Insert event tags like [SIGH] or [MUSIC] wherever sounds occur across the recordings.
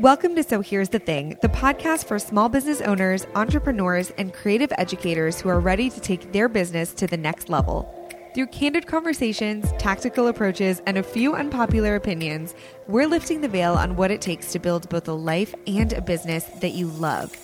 Welcome to So Here's the Thing, the podcast for small business owners, entrepreneurs, and creative educators who are ready to take their business to the next level. Through candid conversations, tactical approaches, and a few unpopular opinions, we're lifting the veil on what it takes to build both a life and a business that you love.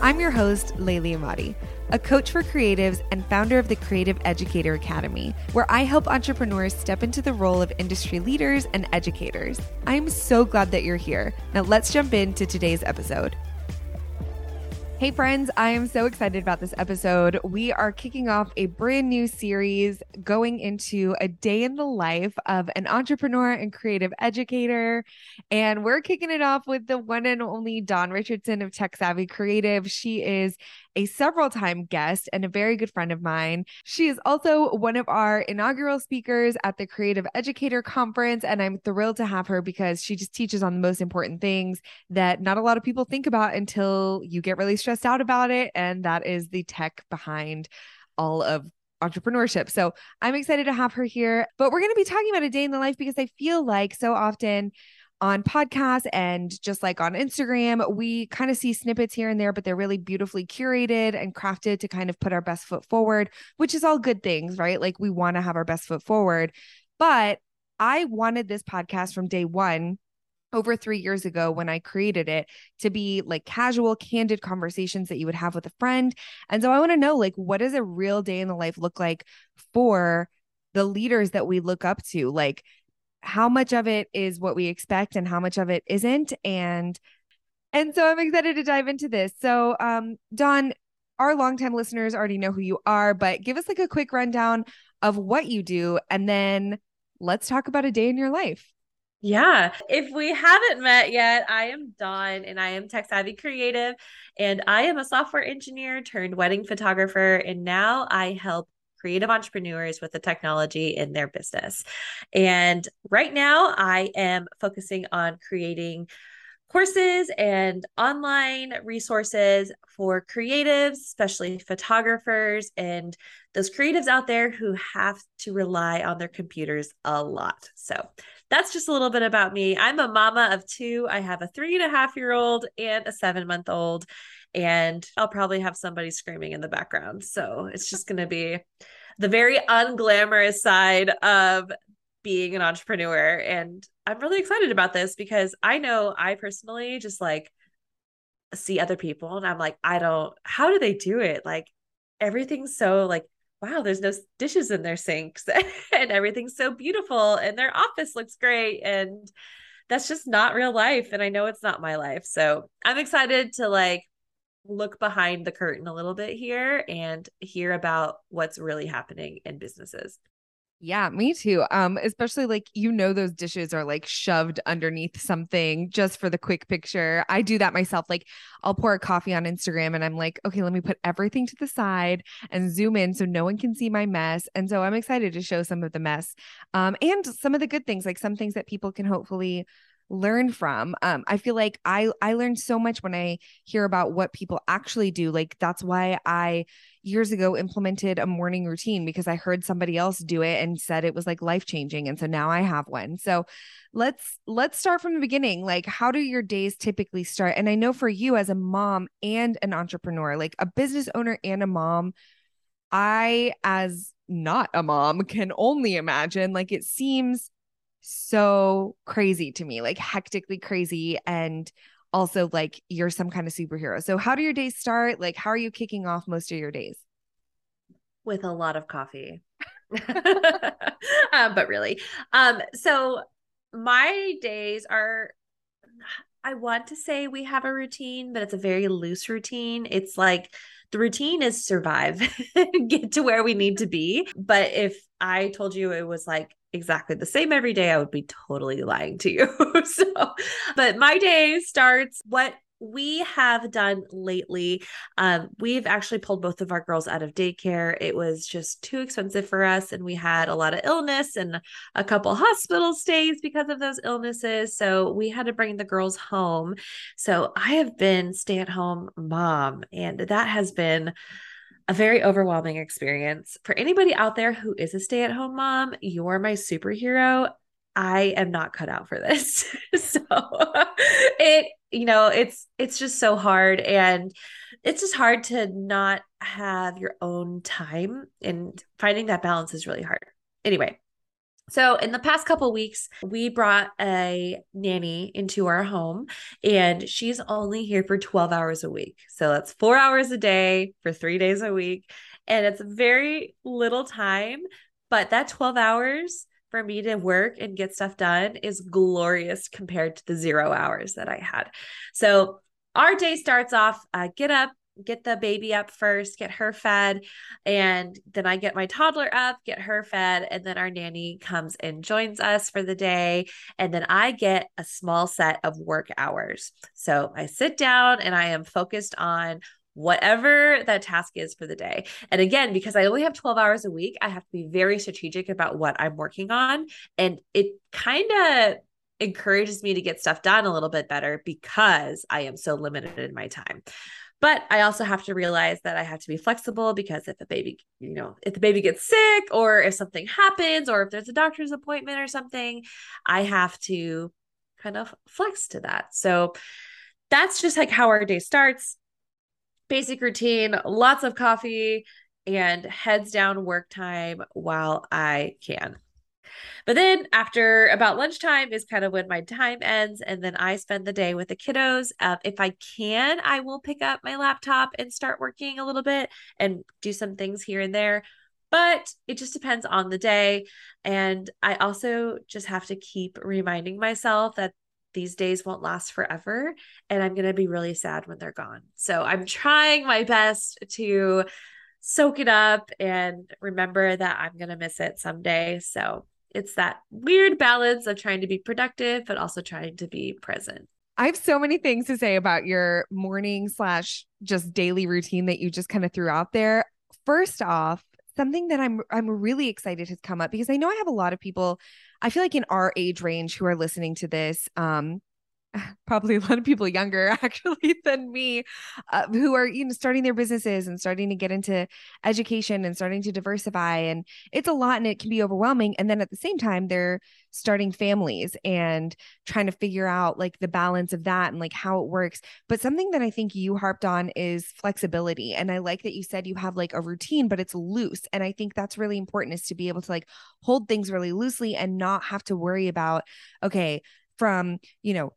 I'm your host, Layli Emadi, a coach for creatives and founder of the Creative Educator Academy, where I help entrepreneurs step into the role of industry leaders and educators. I'm so glad that you're here. Now let's jump into today's episode. Hey, friends, I am so excited about this episode. We are kicking off a brand new series going into a day in the life of an entrepreneur and creative educator. And we're kicking it off with the one and only Dawn Richardson of Tech Savvy Creative. She is a several time guest and a very good friend of mine. She is also one of our inaugural speakers at the Creative Educator Conference. And I'm thrilled to have her because she just teaches on the most important things that not a lot of people think about until you get really stressed out about it. And that is the tech behind all of entrepreneurship. So I'm excited to have her here. But we're going to be talking about a day in the life because I feel like so often on podcasts and just like on Instagram, we kind of see snippets here and there, but they're really beautifully curated and crafted to kind of put our best foot forward, which is all good things, right? Like we want to have our best foot forward. But I wanted this podcast from day one over three years ago when I created it to be like casual, candid conversations that you would have with a friend. And so I want to know, like, what does a real day in the life look like for the leaders that we look up to? Like, how much of it is what we expect and how much of it isn't and and so i'm excited to dive into this so um dawn our longtime listeners already know who you are but give us like a quick rundown of what you do and then let's talk about a day in your life yeah. If we haven't met yet, I am Dawn and I am Tech Savvy Creative and I am a software engineer turned wedding photographer. And now I help creative entrepreneurs with the technology in their business. And right now, I am focusing on creating courses and online resources for creatives, especially photographers and those creatives out there who have to rely on their computers a lot. So that's just a little bit about me. I'm a mama of two. I have a three and a half year old and a seven month old and I'll probably have somebody screaming in the background. So it's just going to be the very unglamorous side of being an entrepreneur. And I'm really excited about this because I know I personally just like see other people and I'm like, I don't, how do they do it? Like everything's so like, wow, there's no dishes in their sinks [LAUGHS] and everything's so beautiful and their office looks great. And that's just not real life. And I know it's not my life. So I'm excited to like look behind the curtain a little bit here and hear about what's really happening in businesses. Yeah, me too. Um, especially like you know those dishes are like shoved underneath something just for the quick picture. I do that myself. Like I'll pour a coffee on Instagram and I'm like, okay, let me put everything to the side and zoom in so no one can see my mess. And so I'm excited to show some of the mess. Um, and some of the good things, like some things that people can hopefully learn from um i feel like i i learned so much when i hear about what people actually do like that's why i years ago implemented a morning routine because i heard somebody else do it and said it was like life changing and so now i have one. So let's let's start from the beginning. Like how do your days typically start? And i know for you as a mom and an entrepreneur like a business owner and a mom i as not a mom [LAUGHS] can only imagine like it seems so crazy to me, like hectically crazy. And also, like, you're some kind of superhero. So, how do your days start? Like, how are you kicking off most of your days? With a lot of coffee. um, [LAUGHS] but really, um, so my days are I want to say we have a routine, but it's a very loose routine. It's like the routine is survive, [LAUGHS] get to where we need to be. But if I told you it was like exactly the same every day, I would be totally lying to you. [LAUGHS] so, but my day starts what we have done lately. Um, we've actually pulled both of our girls out of daycare. It was just too expensive for us, and we had a lot of illness and a couple hospital stays because of those illnesses. So we had to bring the girls home. So I have been stay at home mom, and that has been a very overwhelming experience. For anybody out there who is a stay at home mom, you're my superhero. I am not cut out for this. [LAUGHS] so it you know, it's it's just so hard and it's just hard to not have your own time and finding that balance is really hard. Anyway, so, in the past couple weeks, we brought a nanny into our home, and she's only here for 12 hours a week. So, that's four hours a day for three days a week. And it's very little time, but that 12 hours for me to work and get stuff done is glorious compared to the zero hours that I had. So, our day starts off uh, get up, get the baby up first, get her fed, and then I get my toddler up, get her fed, and then our nanny comes and joins us for the day. And then I get a small set of work hours. So I sit down and I am focused on whatever that task is for the day. And again, because I only have 12 hours a week, I have to be very strategic about what I'm working on. And it kind of encourages me to get stuff done a little bit better because I am so limited in my time. But I also have to realize that I have to be flexible because if a baby, you know, if the baby gets sick or if something happens or if there's a doctor's appointment or something, I have to kind of flex to that. So that's just like how our day starts. Basic routine, lots of coffee and heads down work time while I can. But then after about lunchtime is kind of when my time ends. And then I spend the day with the kiddos. Uh, if I can, I will pick up my laptop and start working a little bit and do some things here and there. But it just depends on the day. And I also just have to keep reminding myself that these days won't last forever. And I'm going to be really sad when they're gone. So I'm trying my best to soak it up and remember that I'm going to miss it someday. So it's that weird balance of trying to be productive but also trying to be present I have so many things to say about your morning slash just daily routine that you just kind of threw out there. First off, something that I'm I'm really excited has come up because I know I have a lot of people I feel like in our age range who are listening to this um [LAUGHS] probably a lot of people younger [LAUGHS] actually than me uh, who are you know starting their businesses and starting to get into education and starting to diversify and it's a lot and it can be overwhelming and then at the same time they're starting families and trying to figure out like the balance of that and like how it works. But something that i think you harped on is flexibility and i like that you said you have like a routine but it's loose and i think that's really important is to be able to like hold things really loosely and not have to worry about okay from you know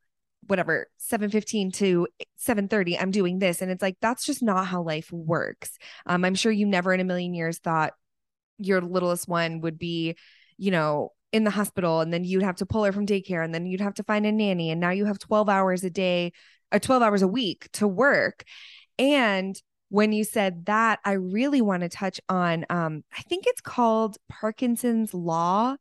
whatever 7:15 to 7:30 I'm doing this and it's like that's just not how life works. Um I'm sure you never in a million years thought your littlest one would be, you know, in the hospital and then you'd have to pull her from daycare and then you'd have to find a nanny and now you have 12 hours a day or uh, 12 hours a week to work. And when you said that, I really want to touch on um I think it's called Parkinson's law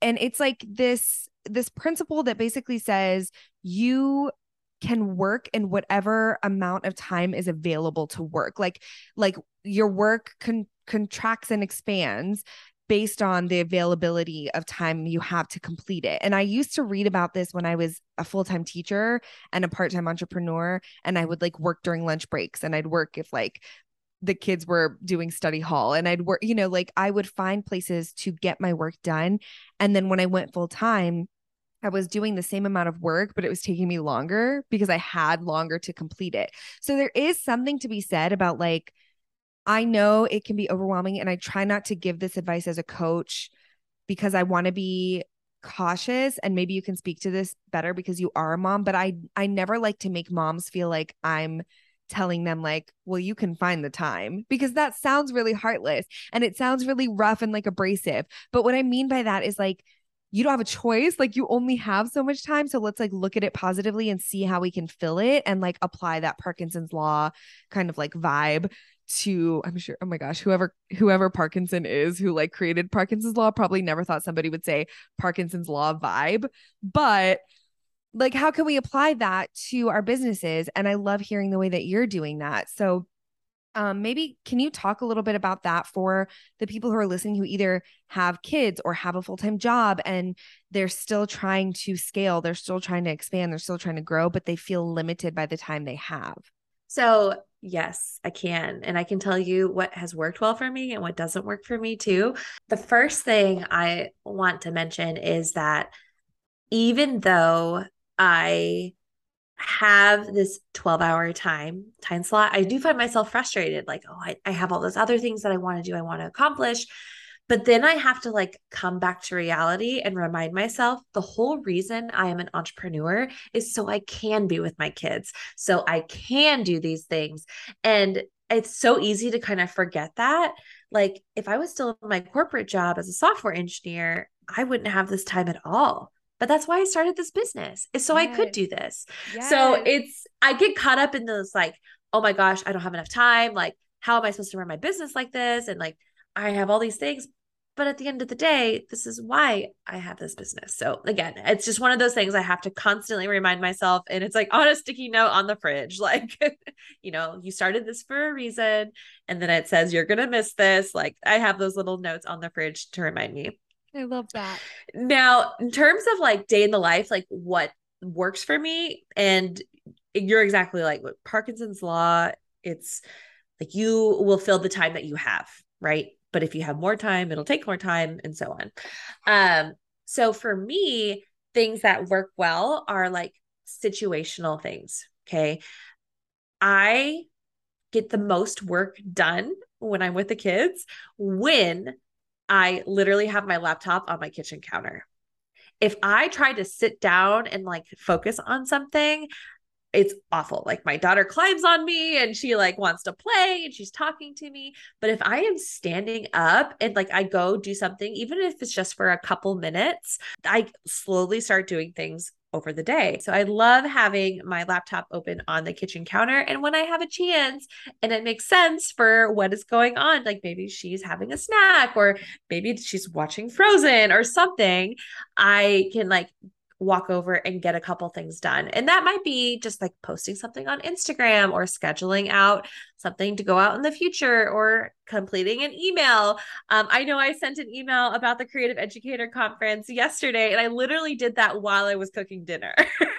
and it's like this this principle that basically says you can work in whatever amount of time is available to work like like your work con- contracts and expands based on the availability of time you have to complete it. And I used to read about this when I was a full-time teacher and a part-time entrepreneur and I would like work during lunch breaks and I'd work if like the kids were doing study hall and I'd work you know like I would find places to get my work done and then when I went full time I was doing the same amount of work, but it was taking me longer because I had longer to complete it. So there is something to be said about like, I know it can be overwhelming, and I try not to give this advice as a coach because I want to be cautious and maybe you can speak to this better because you are a mom but I I never like to make moms feel like I'm telling them like well you can find the time because that sounds really heartless and it sounds really rough and like abrasive but what I mean by that is like you don't have a choice. Like you only have so much time. So let's like look at it positively and see how we can fill it and like apply that Parkinson's law kind of like vibe to I'm sure oh my gosh whoever whoever Parkinson is who like created Parkinson's law probably never thought somebody would say Parkinson's law vibe but like how can we apply that to our businesses and I love hearing the way that you're doing that so um, maybe can you talk a little bit about that for the people who are listening who either have kids or have a full-time job and they're still trying to scale they're still trying to expand they're still trying to grow but they feel limited by the time they have? So yes i can and i can tell you what has worked well for me and what doesn't work for me too. The first thing i want to mention is that even though i have this 12 hour time time slot i do find myself frustrated like oh I, I have all those other things that i want to do i want to accomplish. But then i have to like come back to reality and remind myself the whole reason i am an entrepreneur is so i can be with my kids so i can do these things. And it's so easy to kind of forget that like if i was still in my corporate job as a software engineer i wouldn't have this time at all but that's why I started this business is so yes. I could do this. Yes. So it's I get caught up in those like, oh my gosh, I don't have enough time. Like, how am I supposed to run my business like this? And like I have all these things. But at the end of the day, this is why I have this business. So again, it's just one of those things I have to constantly remind myself. And it's like on a sticky note on the fridge. [LAUGHS] Like, you know, you started this for a reason. And then it says you're gonna miss this. Like I have those little notes on the fridge to remind me. I love that. Now, in terms of like day in the life, like what works for me, and you're exactly like Parkinson's law, it's like you will fill the time that you have, right? But if you have more time, it'll take more time and so on. Um, so for me, things that work well are like situational things. Okay. I get the most work done when I'm with the kids when I literally have my laptop on my kitchen counter. If I try to sit down and like focus on something, it's awful. Like my daughter climbs on me and she like wants to play and she's talking to me. But if I am standing up and like I go do something, even if it's just for a couple minutes, I slowly start doing things over the day. So I love having my laptop open on the kitchen counter. And when I have a chance and it makes sense for what is going on, like maybe she's having a snack or maybe she's watching Frozen or something, I can like walk over and get a couple things done. And that might be just like posting something on Instagram or scheduling out something to go out in the future or completing an email. Um, I know I sent an email about the Creative Educator Conference yesterday, and I literally did that while I was cooking dinner.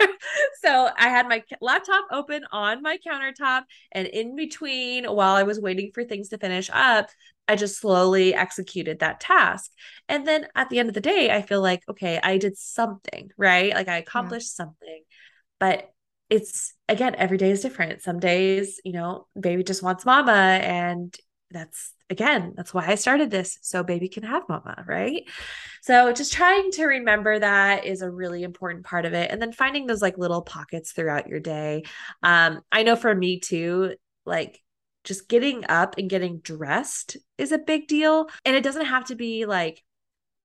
[LAUGHS] so I had my laptop open on my countertop, and in between, while I was waiting for things to finish up, I just slowly executed that task. And then at the end of the day, I feel like, okay, I did something, right? Like I accomplished yeah. something. But it's again, every day is different. Some days, you know, baby just wants mama. And that's again, that's why I started this. So baby can have mama, right? So just trying to remember that is a really important part of it. And then finding those like little pockets throughout your day. Um, I know for me too, like just getting up and getting dressed is a big deal. And it doesn't have to be like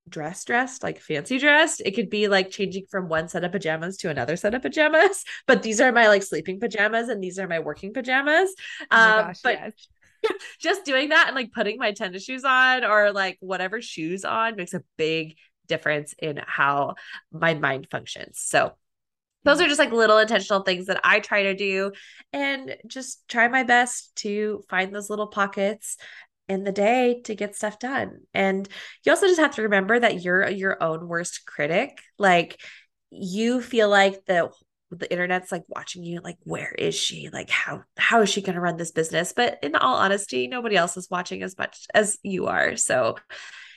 dress dressed, like fancy dressed. It could be like changing from one set of pajamas to another set of pajamas. [LAUGHS] But these are my like sleeping pajamas and these are my working pajamas. Oh um, gosh, but yes. [LAUGHS] just doing that and like putting my tennis shoes on or like whatever shoes on makes a big difference in how my mind functions. So those are just like little intentional things that I try to do and just try my best to find those little pockets in the day to get stuff done. And you also just have to remember that you're your own worst critic. Like you feel like the the internet's like watching you like where is she like how how is she going to run this business but in all honesty nobody else is watching as much as you are so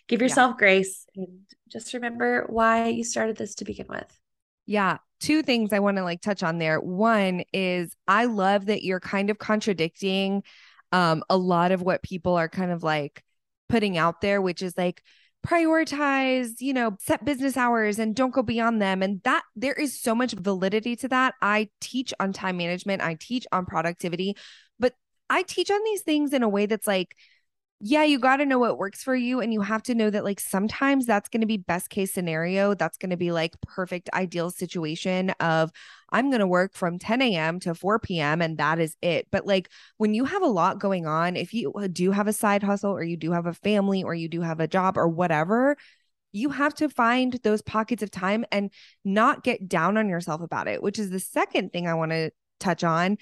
give yourself yeah. grace and just remember why you started this to begin with yeah two things I want to like touch on there. One is I love that you're kind of contradicting um, a lot of what people are kind of like putting out there, which is like prioritize, you know, set business hours and don't go beyond them. And that there is so much validity to that. I teach on time management, I teach on productivity, but I teach on these things in a way that's like, yeah, you got to know what works for you. And you have to know that, like, sometimes that's going to be best case scenario. That's going to be like perfect, ideal situation of I'm going to work from 10 a.m. to 4 p.m. and that is it. But like, when you have a lot going on, if you uh, do have a side hustle or you do have a family or you do have a job or whatever, you have to find those pockets of time and not get down on yourself about it, which is the second thing I want to touch on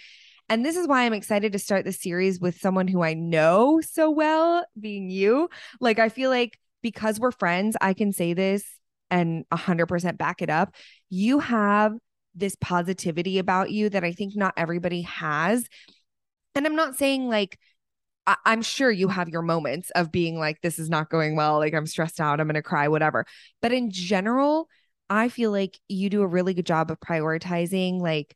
and this is why I'm excited to start the series with someone who I know so well, being you. Like, I feel like because we're friends, I can say this and 100% back it up. You have this positivity about you that I think not everybody has. And I'm not saying like, I- am sure you have your moments of being like, this is not going well. Like, I'm stressed out. I'm going to cry, whatever. But in general, I feel like you do a really good job of prioritizing like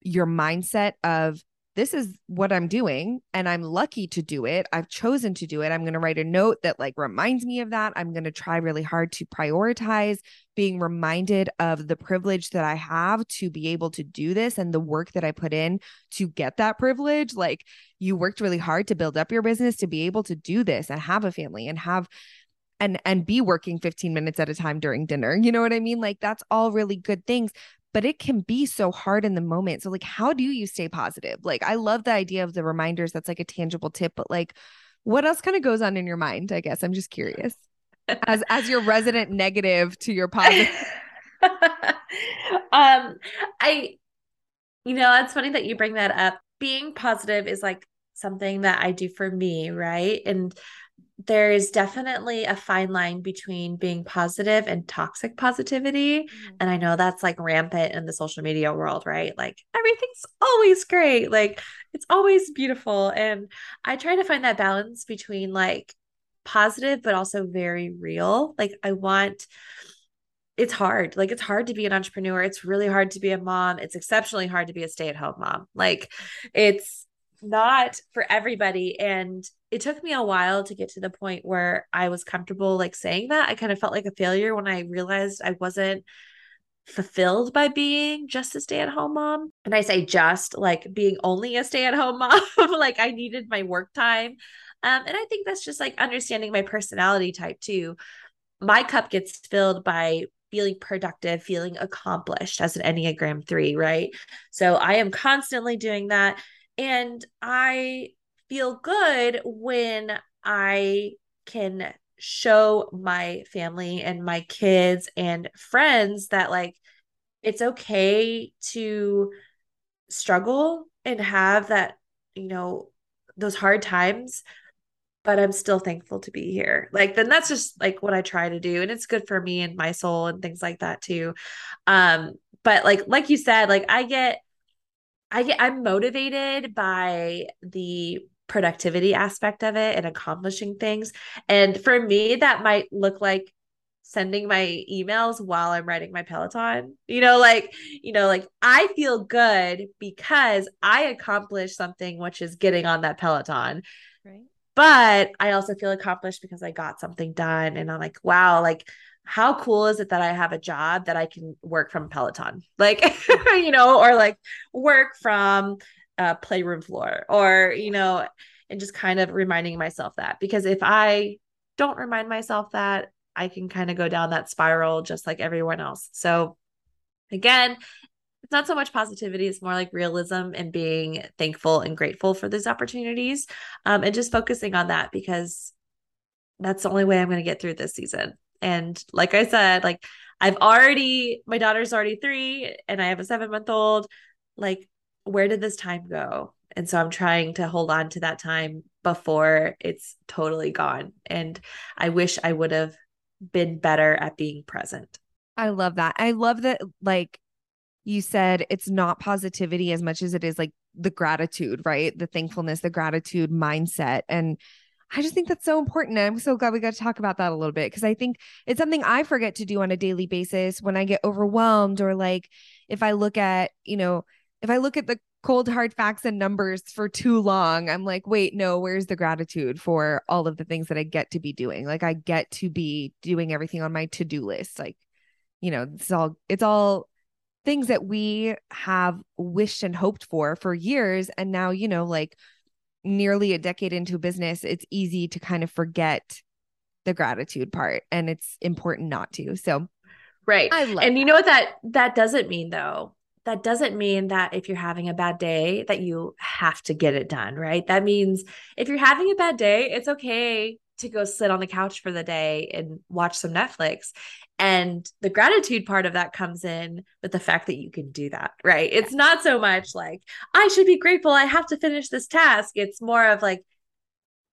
your mindset of this is what I'm doing and I'm lucky to do it. I've chosen to do it. I'm going to write a note that like reminds me of that. I'm going to try really hard to prioritize being reminded of the privilege that I have to be able to do this and the work that I put in to get that privilege. Like you worked really hard to build up your business to be able to do this and have a family and have and and be working 15 minutes at a time during dinner. You know what I mean? Like that's all really good things, but it can be so hard in the moment. So like how do you stay positive? Like I love the idea of the reminders that's like a tangible tip, but like what else kind of goes on in your mind? I guess I'm just curious. as as your resident negative to your positive. [LAUGHS] um I you know, it's funny that you bring that up. Being positive is like something that I do for me, right? And there is definitely a fine line between being positive and toxic positivity. Mm-hmm. And I know that's like rampant in the social media world, right? Like everything's always great, like it's always beautiful. And I try to find that balance between like positive, but also very real. Like I want, it's hard. Like it's hard to be an entrepreneur. It's really hard to be a mom. It's exceptionally hard to be a stay at home mom. Like it's, not for everybody and it took me a while to get to the point where I was comfortable like saying that. I kind of felt like a failure when I realized I wasn't fulfilled by being just a stay-at-home mom. And I say just like being only a stay-at-home [LAUGHS] mom, like I needed my work time. Um, and I think that's just like understanding my personality type too. My cup gets filled by feeling productive, feeling accomplished as an Enneagram 3, right? So I am constantly doing that and I feel good when I can show my family and my kids and friends that like it's okay to struggle and have that, you know, those hard times, but I'm still thankful to be here. Like then that's just like what I try to do and it's good for me and my soul and things like that too. Um but like like you said, like I get I get I'm motivated by the productivity aspect of it and accomplishing things. And for me, that might look like sending my emails while I'm writing my Peloton. You know, like, you know, like I feel good because I accomplished something, which is getting on that Peloton. Right. But I also feel accomplished because I got something done. And I'm like, wow, like how cool is it that I have a job that I can work from Peloton? [LAUGHS] Like, [LAUGHS] you know, or like work from a playroom floor or, you know, and just kind of reminding myself that because if I don't remind myself that, I can kind of go down that spiral just like everyone else. So, again, it's not so much positivity, it's more like realism and being thankful and grateful for these opportunities um, and just focusing on that because that's the only way I'm going to get through this season. And like I said, like I've already, my daughter's already three and I have a seven month old. Like, where did this time go? And so I'm trying to hold on to that time before it's totally gone. And I wish I would have been better at being present. I love that. I love that, like you said, it's not positivity as much as it is like the gratitude, right? The thankfulness, the gratitude mindset. And I just think that's so important. I'm so glad we got to talk about that a little bit because I think it's something I forget to do on a daily basis when I get overwhelmed or like if I look at, you know, if I look at the cold hard facts and numbers for too long, I'm like, wait, no, where's the gratitude for all of the things that I get to be doing? Like I get to be doing everything on my to-do list. Like, you know, it's all it's all things that we have wished and hoped for for years and now, you know, like nearly a decade into business, it's easy to kind of forget the gratitude part and it's important not to. So Right. I love, and that. you know what that that doesn't mean though? That doesn't mean that if you're having a bad day that you have to get it done, right? That means if you're having a bad day, it's okay to go sit on the couch for the day and watch some Netflix. And the gratitude part of that comes in with the fact that you can do that, right? It's not so much like, I should be grateful. I have to finish this task. It's more of like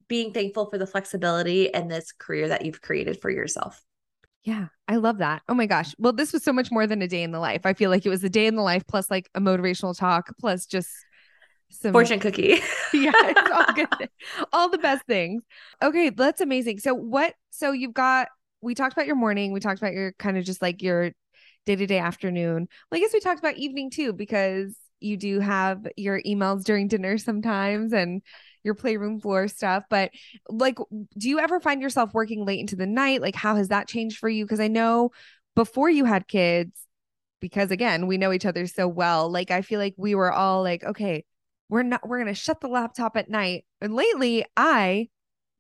being thankful for the flexibility and this career that you've created for yourself. Yeah, I love that. Oh my gosh. Well, this was so much more than a day in the life. I feel like it was a day in the life plus like a motivational talk plus just some fortune cookie. [LAUGHS] yeah, it's all good. [LAUGHS] all the best things. Okay, that's amazing. So what so you've got we talked about your morning, we talked about your kind of just like your day-to-day afternoon. Well, I guess we talked about evening too because you do have your emails during dinner sometimes and your playroom floor stuff. But like, do you ever find yourself working late into the night? Like, how has that changed for you? Because I know before you had kids, because again, we know each other so well, like, I feel like we were all like, okay, we're not, we're going to shut the laptop at night. And lately, I,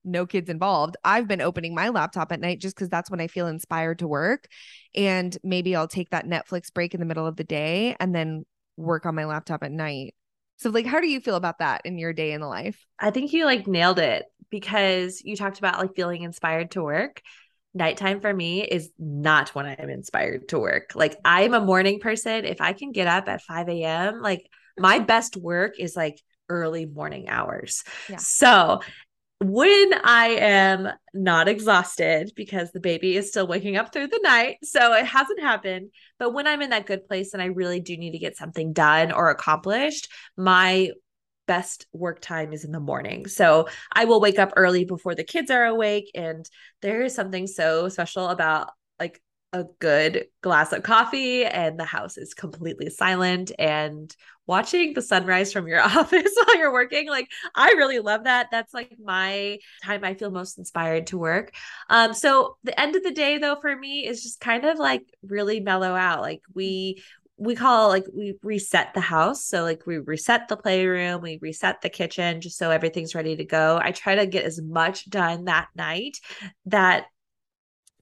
no kids involved. I've been opening my laptop at night just because that's when I feel inspired to work. And maybe I'll take that Netflix break in the middle of the day and then work on my laptop at night. So, like, how do you feel about that in your day in the life? I think you like nailed it because you talked about like feeling inspired to work. Nighttime for me is not when I'm inspired to work. Like, I'm a morning person. If I can get up at 5 a.m., like, my best work is like early morning hours. Yeah. So when I am not exhausted because the baby is still waking up through the night, so it hasn't happened, but when I'm in that good place and I really do need to get something done or accomplished, my best work time is in the morning. So I will wake up early before the kids are awake and there is something so special about like a good glass of coffee and the house is completely silent and watching the sunrise from your [LAUGHS] office while you're working. Like i really love that. That's like my time i feel most inspired to work. Um so the end of the day though for me is just kind of like really mellow out. Like we we call like we reset the house. So like we reset the playroom we reset the kitchen just so everything's ready to go. I try to get as much done that night that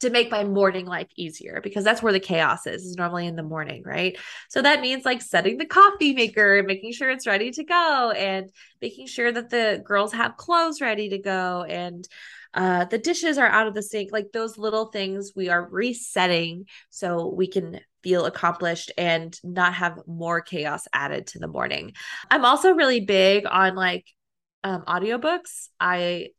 to make my morning life easier because that's where the chaos is, is normally in the morning, right? So that means like setting the coffee maker and making sure it's ready to go and making sure that the girls have clothes ready to go and uh, the dishes are out of the sink. Like those little things we are resetting so we can feel accomplished and not have more chaos added to the morning. I'm also really big on like um, audiobooks. I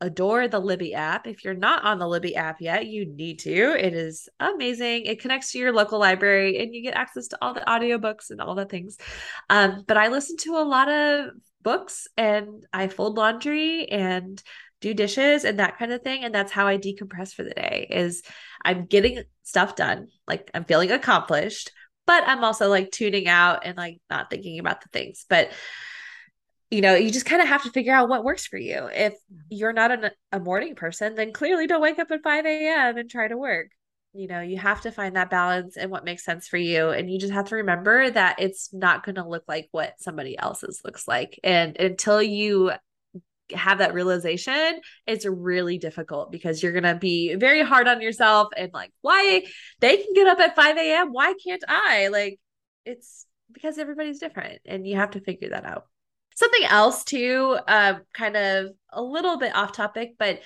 adore the Libby app. If you're not on the Libby app yet, you need to. It is amazing. It connects to your local library and you get access to all the audiobooks and all the things. Um, but I listen to a lot of books and I fold laundry and do dishes and that kind of thing and that's how I decompress for the day is I'm getting stuff done like I'm feeling accomplished but I'm also like tuning out and like not thinking about the things but you know, you just kind of have to figure out what works for you. If mm-hmm. you're not an, a morning person, then clearly don't wake up at 5 a.m. and try to work. You know, you have to find that balance and what makes sense for you. And you just have to remember that it's not going to look like what somebody else's looks like. And until you have that realization, it's really difficult because you're going to be very hard on yourself and like, why they can get up at 5 a.m. Why can't I? Like, it's because everybody's different and you have to figure that out. Something else too, uh, kind of a little bit off topic, but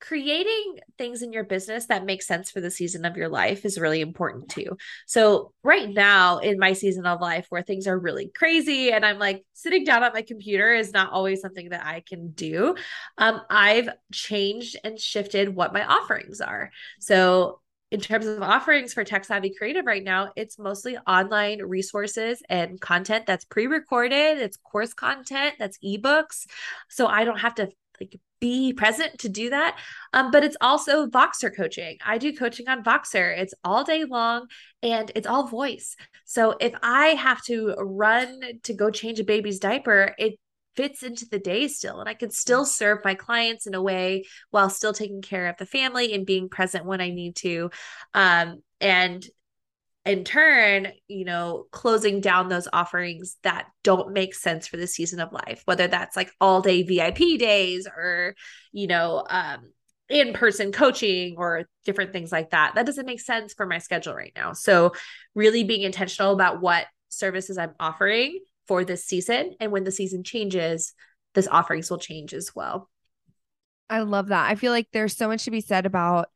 creating things in your business that make sense for the season of your life is really important too. So, right now in my season of life where things are really crazy and I'm like sitting down at my computer is not always something that I can do. Um, I've changed and shifted what my offerings are. So, in terms of offerings for tech savvy creative right now it's mostly online resources and content that's pre-recorded it's course content that's ebooks. So i don't have to like be present to do that. Um, but it's also voxer coaching. I do coaching on voxer. It's all day long and it's all voice. So if i have to run to go change a baby's diaper it fits into the day still and I can still serve my clients in a way while still taking care of the family and being present when I need to um and in turn, you know, closing down those offerings that don't make sense for the season of life, whether that's like all day VIP days or, you know, um, in person coaching or different things like that. That doesn't make sense for my schedule right now. So, really being intentional about what services I'm offering for this season. And when the season changes, this offerings will change as well. I love that. I feel like there's so much to be said about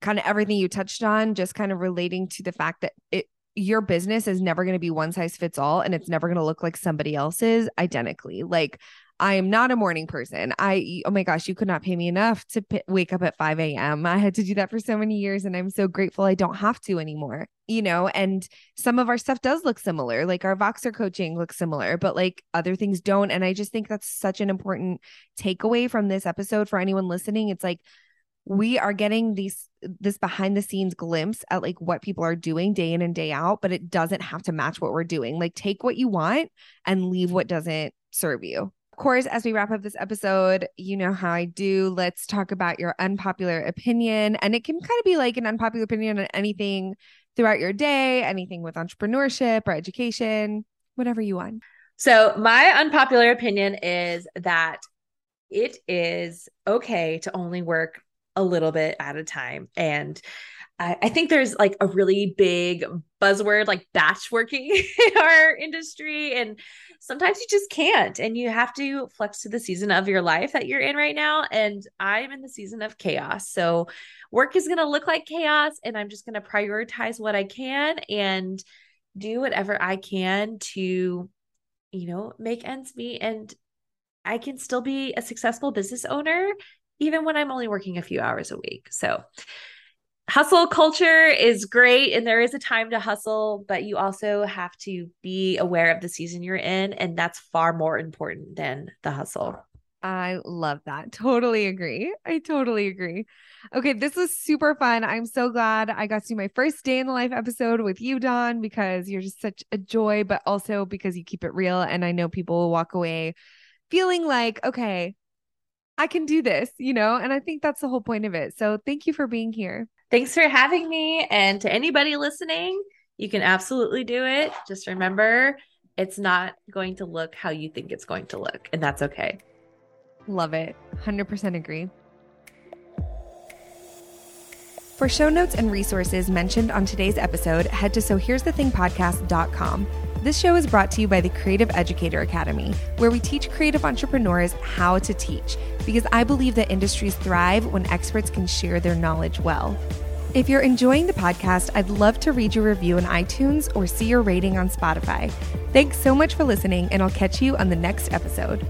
kind of everything you touched on, just kind of relating to the fact that it your business is never going to be one size fits all and it's never going to look like somebody else's identically. Like I am not a morning person. I, oh my gosh, you could not pay me enough to p- wake up at 5 a.m. I had to do that for so many years and I'm so grateful I don't have to anymore, you know? And some of our stuff does look similar, like our Voxer coaching looks similar, but like other things don't. And I just think that's such an important takeaway from this episode for anyone listening. It's like, we are getting these this behind the scenes glimpse at like what people are doing day in and day out, but it doesn't have to match what we're doing. Like take what you want and leave what doesn't serve you. Of course, as we wrap up this episode, you know how I do. Let's talk about your unpopular opinion. And it can kind of be like an unpopular opinion on anything throughout your day, anything with entrepreneurship or education, whatever you want. So, my unpopular opinion is that it is okay to only work a little bit at a time. And I, I think there's like a really big buzzword like batch working [LAUGHS] in our industry. And sometimes you just can't. And you have to flex to the season of your life that you're in right now. And I'm in the season of chaos. So work is going to look like chaos. And I'm just going to prioritize what I can and do whatever I can to, you know, make ends meet and I can still be a successful business owner even when I'm only working a few hours a week. So, hustle culture is great and there is a time to hustle, but you also have to be aware of the season you're in. And that's far more important than the hustle. I love that. Totally agree. I totally agree. Okay, this was super fun. I'm so glad I got to do my first day in the life episode with you, Dawn, because you're just such a joy, but also because you keep it real. And I know people will walk away feeling like, okay, I can do this, you know? And I think that's the whole point of it. So thank you for being here. Thanks for having me. And to anybody listening, you can absolutely do it. Just remember, it's not going to look how you think it's going to look, and that's okay. Love it. 100% agree. For show notes and resources mentioned on today's episode, head to sohere'sthethingpodcast.com. This show is brought to you by the Creative Educator Academy, where we teach creative entrepreneurs how to teach, because I believe that industries thrive when experts can share their knowledge well. If you're enjoying the podcast, I'd love to read your review on iTunes or see your rating on Spotify. Thanks so much for listening, and I'll catch you on the next episode.